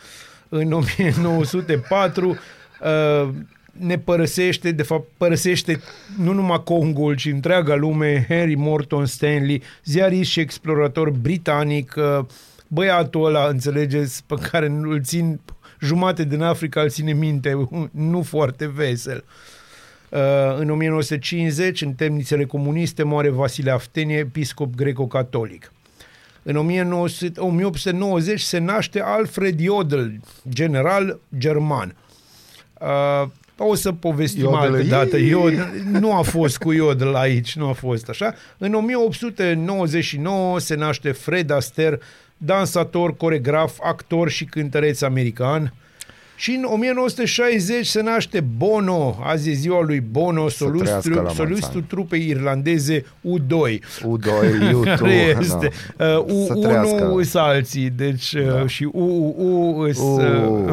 În 1904 uh, ne părăsește, de fapt părăsește nu numai Congoul, ci întreaga lume, Henry Morton Stanley, ziarist și explorator britanic, uh, băiatul ăla, înțelegeți, pe care îl țin jumate din Africa, îl ține minte, nu foarte vesel. Uh, în 1950, în temnițele comuniste, moare Vasile Aftenie, episcop greco-catolic. În 1900 1890 se naște Alfred Jodl, general german. Uh, o să povestim Jodl, altă ii! dată. Jodl, nu a fost cu Jodl aici, nu a fost așa. În 1899 se naște Fred Astaire, dansator, coregraf, actor și cântăreț american. Și în 1960 se naște Bono, azi e ziua lui Bono, trăiască la solistul, mulți solistul ani. trupei irlandeze U2. U2, U2, Care este? da. Uh, Să U1 trăiască. îs alții, deci uh, și UUU îs... Uh,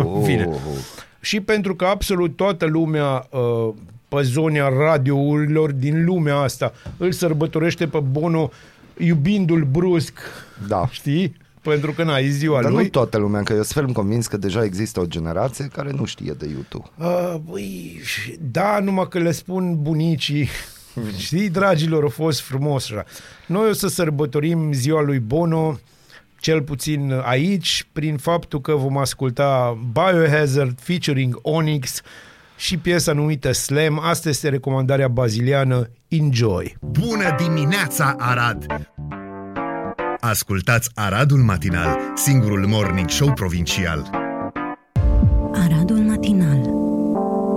Uh, bine. uh, uh. Și pentru că absolut toată lumea uh, pe zonia radiourilor din lumea asta îl sărbătorește pe Bono iubindu-l brusc, Da. știi? Pentru că n-ai ziua Dar lui. nu toată lumea, că eu sunt ferm convins că deja există o generație care nu știe de YouTube. Uh, băi, da, numai că le spun bunicii. Știi, dragilor, a fost frumos așa. Noi o să sărbătorim ziua lui Bono, cel puțin aici, prin faptul că vom asculta Biohazard featuring Onyx și piesa numită Slam. Asta este recomandarea baziliană. Enjoy! Bună dimineața, Arad! Ascultați Aradul Matinal, singurul morning show provincial. Aradul matinal.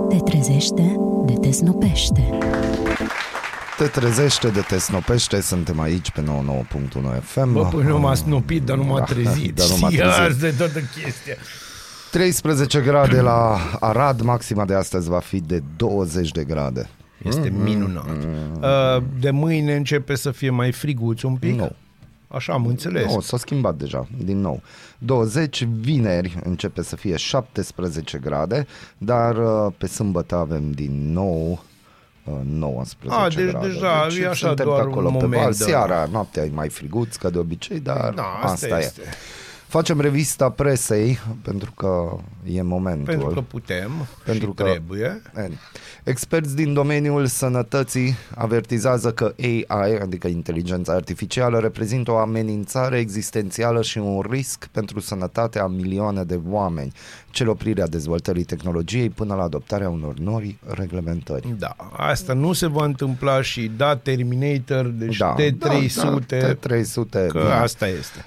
Te trezește, de te snopește. Te trezește de te snopește, suntem aici pe 99.1 FM. Bă, păi nu m-a snopit, dar nu m-a Da, trezit. dar nu m-a Știi, trezit. asta e toată chestia. 13 grade la Arad, maxima de astăzi va fi de 20 de grade. Este minunat. Uh, De mâine începe să fie mai friguț un pic? Nu. Așa am înțeles. Nu, s-a schimbat deja, din nou. 20, vineri începe să fie 17 grade, dar uh, pe sâmbătă avem din nou uh, 19 A, deci grade. deja e așa suntem doar pe acolo un pe moment, val. da. Seara, noaptea e mai friguț ca de obicei, dar Da, asta, asta este. e. Facem revista presei pentru că e momentul. Pentru că putem Pentru și că- trebuie. Ani. Experți din domeniul sănătății avertizează că AI, adică inteligența artificială, reprezintă o amenințare existențială și un risc pentru sănătatea a milioane de oameni, cel oprirea dezvoltării tehnologiei până la adoptarea unor noi reglementări. Da, asta nu se va întâmpla și da, Terminator, deci Da, T300, da, da, T300, că da. asta este.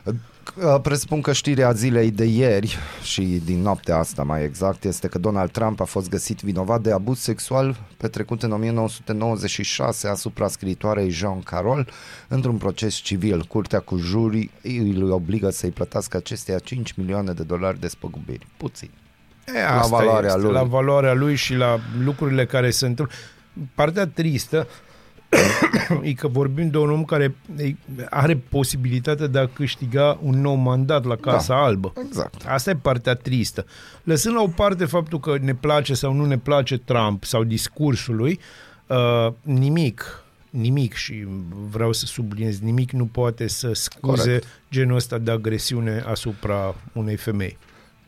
Uh, Presupun că știrea zilei de ieri și din noaptea asta mai exact este că Donald Trump a fost găsit vinovat de abuz sexual petrecut în 1996 asupra scriitoarei Jean Carroll într-un proces civil. Curtea cu jurii îi obligă să-i plătească acesteia 5 milioane de dolari de spăgubiri. Puțin. E, asta valoarea este, lui. La valoarea lui și la lucrurile care se întâmplă. Partea tristă e că vorbim de un om care are posibilitatea de a câștiga un nou mandat la Casa Da, Albă. exact. Asta e partea tristă. Lăsând la o parte faptul că ne place sau nu ne place Trump sau discursul lui, uh, nimic, nimic și vreau să subliniez, nimic nu poate să scuze Corect. genul ăsta de agresiune asupra unei femei.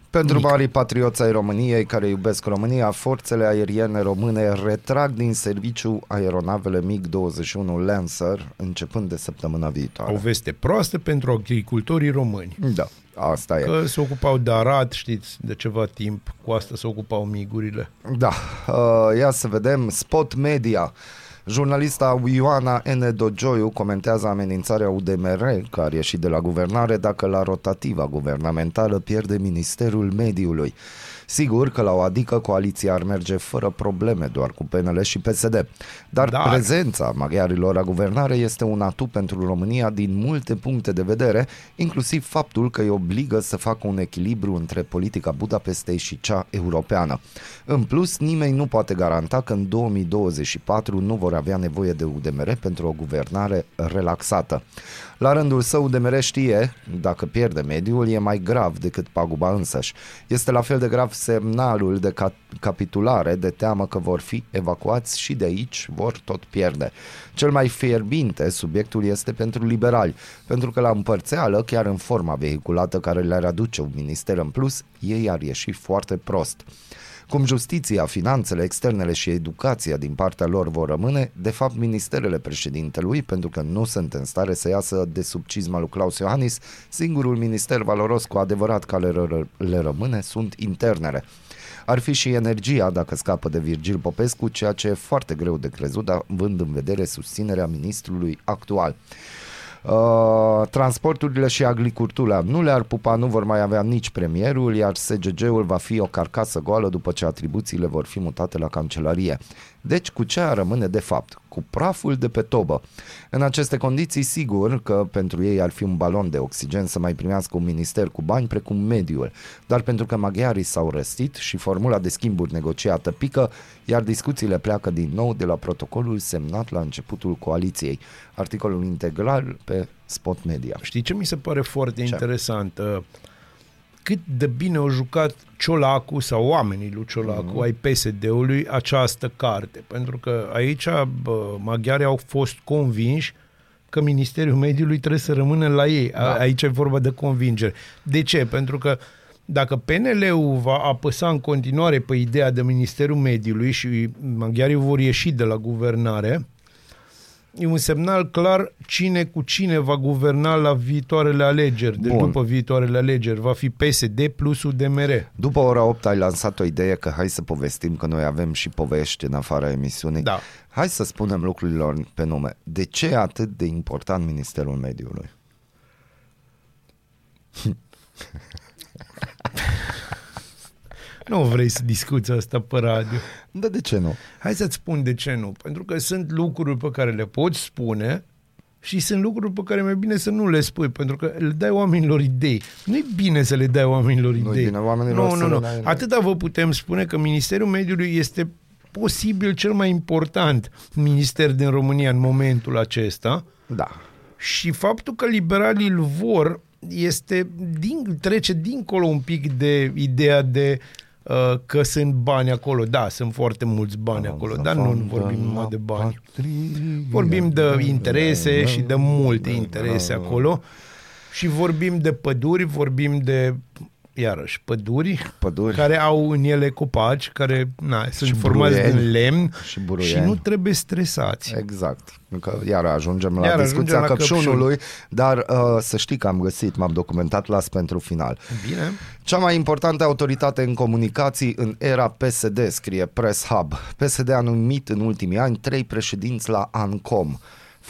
Pentru Mic. marii patrioți ai României care iubesc România, forțele aeriene române retrag din serviciu aeronavele MiG-21 Lancer începând de săptămâna viitoare. O veste proastă pentru agricultorii români. Da, asta e. Că se ocupau de arat, știți, de ceva timp. Cu asta se ocupau migurile. Da, uh, ia să vedem. Spot Media. Jurnalista Ioana N. Dogioiu comentează amenințarea UDMR, care a ieșit de la guvernare, dacă la rotativa guvernamentală pierde Ministerul Mediului. Sigur că la o adică coaliția ar merge fără probleme, doar cu PNL și PSD. Dar, Dar- prezența maghiarilor la guvernare este un atu pentru România din multe puncte de vedere, inclusiv faptul că îi obligă să facă un echilibru între politica Budapestei și cea europeană. În plus, nimeni nu poate garanta că în 2024 nu vor avea nevoie de UDMR pentru o guvernare relaxată. La rândul său, UDMR știe, dacă pierde mediul, e mai grav decât paguba însăși. Este la fel de grav semnalul de ca- capitulare de teamă că vor fi evacuați și de aici vor tot pierde. Cel mai fierbinte subiectul este pentru liberali, pentru că la împărțeală, chiar în forma vehiculată care le-ar aduce un minister în plus, ei ar ieși foarte prost. Cum justiția, finanțele, externele și educația din partea lor vor rămâne, de fapt ministerele președintelui, pentru că nu sunt în stare să iasă de sub cizma lui Claus Iohannis, singurul minister valoros cu adevărat care le, ră- le rămâne sunt internele. Ar fi și energia dacă scapă de Virgil Popescu, ceea ce e foarte greu de crezut, dar având în vedere susținerea ministrului actual. Uh, transporturile și agricultura nu le-ar pupa, nu vor mai avea nici premierul, iar SGG-ul va fi o carcasă goală după ce atribuțiile vor fi mutate la cancelarie. Deci cu ce ar rămâne de fapt? Cu praful de pe tobă. În aceste condiții, sigur că pentru ei ar fi un balon de oxigen să mai primească un minister cu bani precum mediul, dar pentru că maghiarii s-au răstit și formula de schimburi negociată pică, iar discuțiile pleacă din nou de la protocolul semnat la începutul coaliției. Articolul integral pe Spot Media. Știi ce mi se pare foarte Ce? interesant? Uh, Cât de bine au jucat Ciolacu sau oamenii lui Ciolacu Mhm. ai PSD-ului această carte. Pentru că aici bă, maghiarii au fost convinși că Ministerul Mediului trebuie să rămână la ei. Da. Aici e vorba de convingere. De ce? Pentru că dacă PNL-ul va apăsa în continuare pe ideea de Ministerul Mediului și maghiarii vor ieși de la guvernare, e un semnal clar cine cu cine va guverna la viitoarele alegeri. Deci Bun. după viitoarele alegeri va fi PSD plus UDMR. După ora 8 ai lansat o idee că hai să povestim că noi avem și povești în afara emisiunii. Da. Hai să spunem lucrurilor pe nume. De ce e atât de important Ministerul Mediului? Nu vrei să discuți asta pe radio. Da, de ce nu? Hai să-ți spun de ce nu. Pentru că sunt lucruri pe care le poți spune și sunt lucruri pe care mai bine să nu le spui, pentru că le dai oamenilor idei. Nu e bine să le dai oamenilor Nu-i idei. bine oamenilor nu, să nu, le nu. dai- Atâta vă putem spune că Ministerul Mediului este posibil cel mai important minister din România în momentul acesta Da. și faptul că liberalii îl vor este din, trece dincolo un pic de ideea de uh, că sunt bani acolo. Da, sunt foarte mulți bani acolo, dar nu vorbim numai de bani. Vorbim de interese și de multe interese acolo și vorbim de păduri, vorbim de iarăși păduri, Păduri. care au în ele copaci care na, sunt formați buruieni. din lemn Și și buruieni. nu trebuie stresați. Exact. Că iar ajungem la Iar iar ajungem discuția la căpșunului, dar uh, să știi că am găsit, m-am documentat, las pentru final. Bine. Cea mai importantă autoritate în comunicații în era PSD, scrie Press Hub. PSD a numit în ultimii ani trei președinți la ANCOM.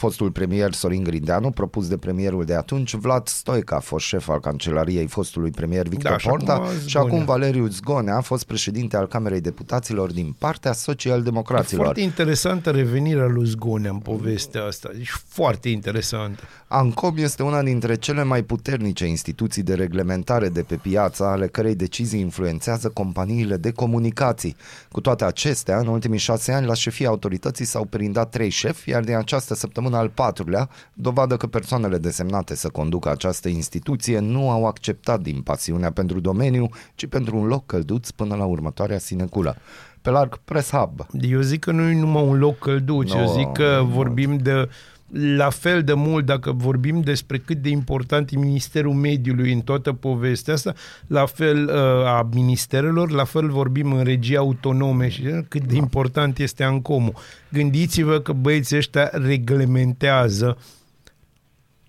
Fostul premier Sorin Grindeanu, propus de premierul de atunci, Vlad Stoica, a fost șef al cancelariei fostului premier Victor Da, și Ponta acum și Zgonea. acum Valeriu Zgonea a fost președinte al Camerei Deputaților din partea social-democraților. Foarte interesantă revenirea lui Zgonea în povestea asta. Deci foarte interesantă. ANCOM este una dintre cele mai puternice instituții de reglementare de pe piață, ale cărei decizii influențează companiile de comunicații. Cu toate acestea, în ultimii șase ani, la șefia autorității s-au prindat trei șefi, iar din această săptămână al patrulea, dovadă că persoanele desemnate să conducă această instituție nu au acceptat din pasiunea pentru domeniu, ci pentru un loc călduț până la următoarea sinecură. Pe larg, Press Hub. Eu zic că nu e numai un loc călduț, No, eu zic că nu. vorbim de la fel de mult, dacă vorbim despre cât de important e Ministerul Mediului în toată povestea asta, la fel uh, a ministerelor, la fel vorbim în regii autonome și uh, cât de important este Ancomul. Gândiți-vă că băieții ăștia reglementează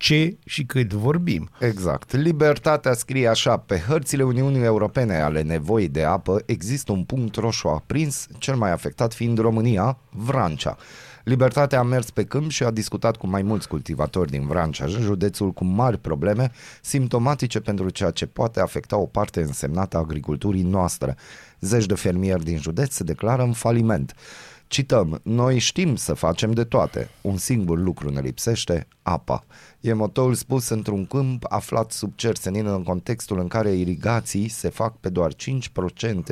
ce și cât vorbim. Exact. Libertatea scrie așa, pe hărțile Uniunii Europene ale nevoii de apă există un punct roșu aprins, cel mai afectat fiind România, Vrancea. Libertatea a mers pe câmp și a discutat cu mai mulți cultivatori din Vrancea, județul cu mari probleme, simptomatice pentru ceea ce poate afecta o parte însemnată a agriculturii noastre. Zeci de fermieri din județ se declară în faliment. Cităm, noi știm să facem de toate. Un singur lucru ne lipsește, apa. E motoul spus într-un câmp aflat sub cer senin în contextul în care irigații se fac pe doar 5%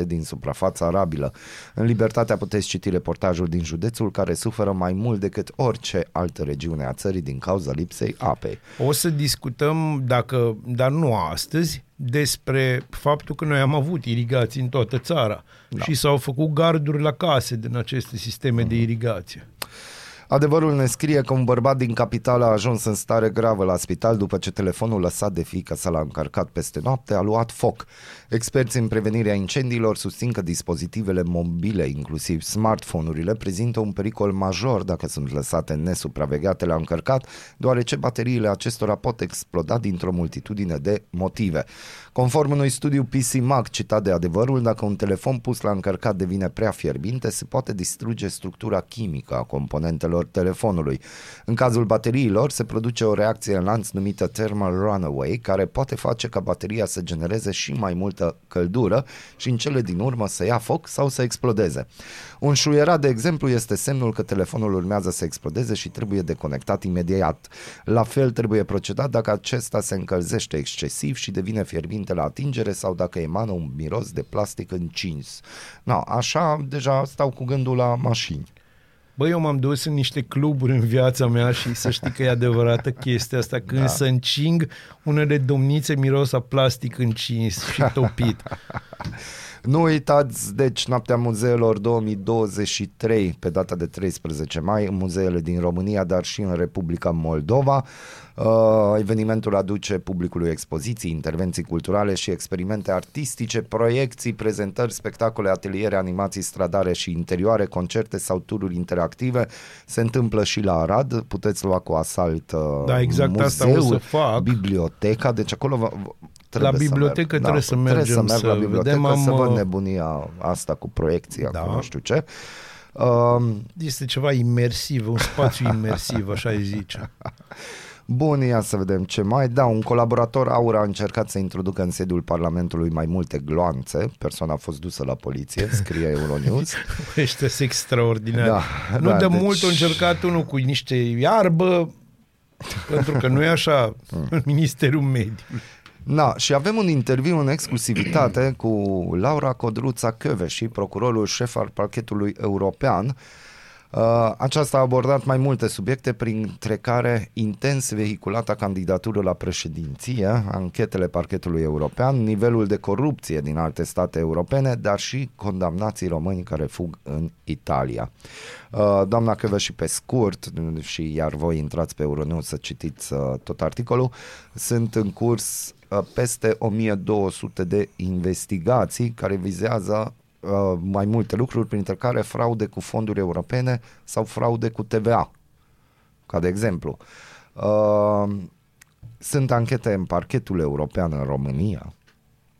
din suprafața arabilă. În Libertatea puteți citi reportajul din județul care suferă mai mult decât orice altă regiune a țării din cauza lipsei apei. O să discutăm, dacă, dar nu astăzi, despre faptul că noi am avut irigații în toată țara da. și s-au făcut garduri la case din aceste sisteme de irigație. Adevărul ne scrie că un bărbat din capitală a ajuns în stare gravă la spital după ce telefonul lăsat de fiica sa l-a încărcat peste noapte a luat foc. Experții în prevenirea incendiilor susțin că dispozitivele mobile, inclusiv smartphone-urile, prezintă un pericol major dacă sunt lăsate nesupravegheate la încărcat, deoarece bateriile acestora pot exploda dintr-o multitudine de motive. Conform unui studiu PC Mag citat de adevărul, dacă un telefon pus la încărcat devine prea fierbinte, se poate distruge structura chimică a componentelor telefonului. În cazul bateriilor, se produce o reacție în lanț numită thermal runaway, care poate face ca bateria să genereze și mai multă căldură și în cele din urmă să ia foc sau să explodeze. Un șuierat, de exemplu, este semnul că telefonul urmează să explodeze și trebuie deconectat imediat. La fel trebuie procedat dacă acesta se încălzește excesiv și devine fierbinte la atingere sau dacă emană un miros de plastic încins. No, așa deja stau cu gândul la mașini. Băi, eu m-am dus în niște cluburi în viața mea și să știi că e adevărată chestia asta. Când da. să încing, unele domnițe miros a plastic încins și topit. Nu uitați, deci, Noaptea Muzeelor 2023, pe data de 13 mai, în muzeele din România, dar și în Republica Moldova. Uh, evenimentul aduce publicului expoziții, intervenții culturale și experimente artistice, proiecții, prezentări, spectacole, ateliere, animații stradare și interioare, concerte sau tururi interactive. Se întâmplă și la Arad, puteți lua cu asalt uh, Da, exact muzeul, asta o să fac. biblioteca, deci acolo va, trebuie La bibliotecă să merg. trebuie să trebuie să mergem merg să la bibliotecă vedem, am, să văd uh, nebunia asta cu proiecția, Da. cu nu știu ce. Um, Este ceva imersiv, un spațiu imersiv, așa îi zice. Bun, ia să vedem ce mai. Da, un colaborator aur a încercat să introducă în sediul Parlamentului mai multe gloanțe. Persoana a fost dusă la poliție, scrie Euronews. Ăștia sunt extraordinari. Da, nu da, de deci- mult a încercat unul cu niște iarbă, pentru că nu e așa în Ministerul Mediului. Da, și avem un interviu în exclusivitate cu Laura Codruța Căveși, procurorul șef al parchetului european. Uh, Aceasta a abordat mai multe subiecte, printre care intens vehiculata candidatură la președinție, anchetele parchetului european, nivelul de corupție din alte state europene, dar și condamnații români care fug în Italia. Uh, Doamna Căveși, pe scurt, și iar voi intrați pe Euronews să citiți uh, tot articolul, sunt în curs uh, peste 1200 de investigații care vizează uh, mai multe lucruri, printre care fraude cu fonduri europene sau fraude cu TVA, ca de exemplu. Uh, sunt anchete în parchetul european în România,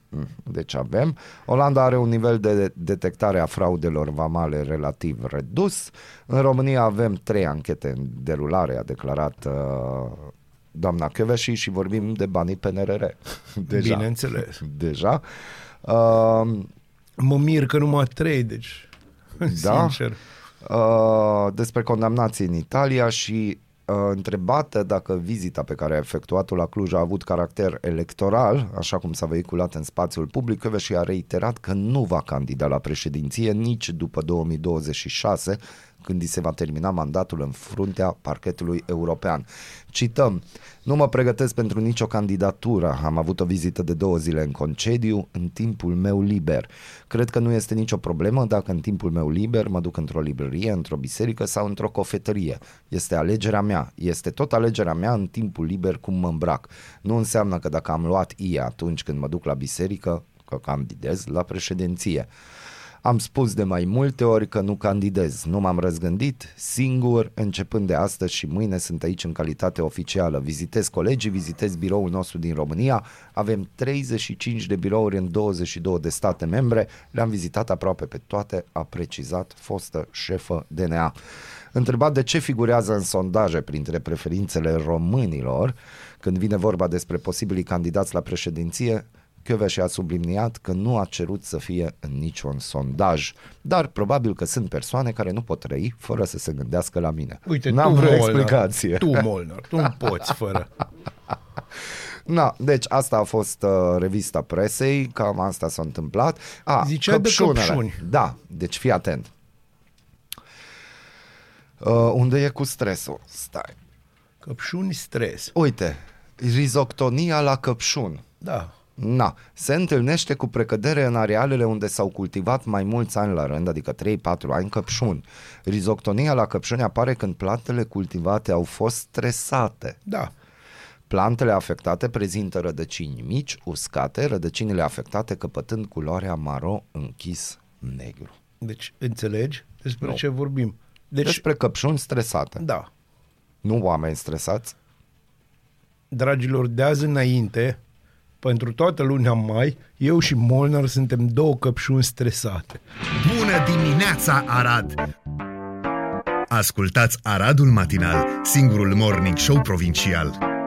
Mm, deci avem. Olanda are un nivel de detectare a fraudelor vamale relativ redus. În România avem trei anchete în derulare, a declarat uh, doamna Căveși și vorbim de banii PNRR. Deja. Bineînțeles. Deja. Uh, Mă mir că numai trei, deci, Da? sincer. uh, despre condamnații în Italia și uh, întrebată dacă vizita pe care a efectuat-o la Cluj a avut caracter electoral, așa cum s-a vehiculat în spațiul public, și a reiterat că nu va candida la președinție nici după 2026, când îi se va termina mandatul în fruntea parchetului european. Cităm, nu mă pregătesc pentru nicio candidatură, am avut o vizită de două zile în concediu, în timpul meu liber. Cred că nu este nicio problemă dacă în timpul meu liber mă duc într-o librărie, într-o biserică sau într-o cofetărie. Este alegerea mea, este tot alegerea mea în timpul liber cum mă îmbrac. Nu înseamnă că dacă am luat ie atunci când mă duc la biserică, că candidez la președinție. Am spus de mai multe ori că nu candidez, nu m-am răzgândit, singur, începând de astăzi și mâine sunt aici în calitate oficială. Vizitez colegii, vizitez biroul nostru din România, avem 35 de birouri în 22 de state membre, le-am vizitat aproape pe toate, a precizat fostă șefă DNA. Întrebat de ce figurează în sondaje printre preferințele românilor, când vine vorba despre posibilii candidați la președinție, Căveși a subliniat că nu a cerut să fie în niciun sondaj, dar probabil că sunt persoane care nu pot trăi fără să se gândească la mine. Uite, N-am tu, vreo Molnar, explicație. Tu, Molnar, tu nu poți fără. Na, deci asta a fost uh, revista presei, cam asta s-a întâmplat. A, Ziceai de căpșunele. căpșuni. Da, deci fii atent. Uh, unde e cu stresul? Stai. Căpșuni stres. Uite, rizoctonia la căpșun. Da. Na, se întâlnește cu precădere în arealele unde s-au cultivat mai mulți ani la rând, adică 3-4 ani, căpșuni. Rizoctonia la căpșuni apare când plantele cultivate au fost stresate. Da. Plantele afectate prezintă rădăcini mici, uscate, rădăcinile afectate căpătând culoarea maro închis negru. Deci, înțelegi despre Nu. ce vorbim? Deci, Deci, Despre căpșuni stresate. da. Nu oameni stresați. Dragilor, de azi înainte, pentru toată luna mai, eu și Molnar suntem două căpșuni stresate. Bună dimineața, Arad! Ascultați Aradul Matinal, singurul morning show provincial.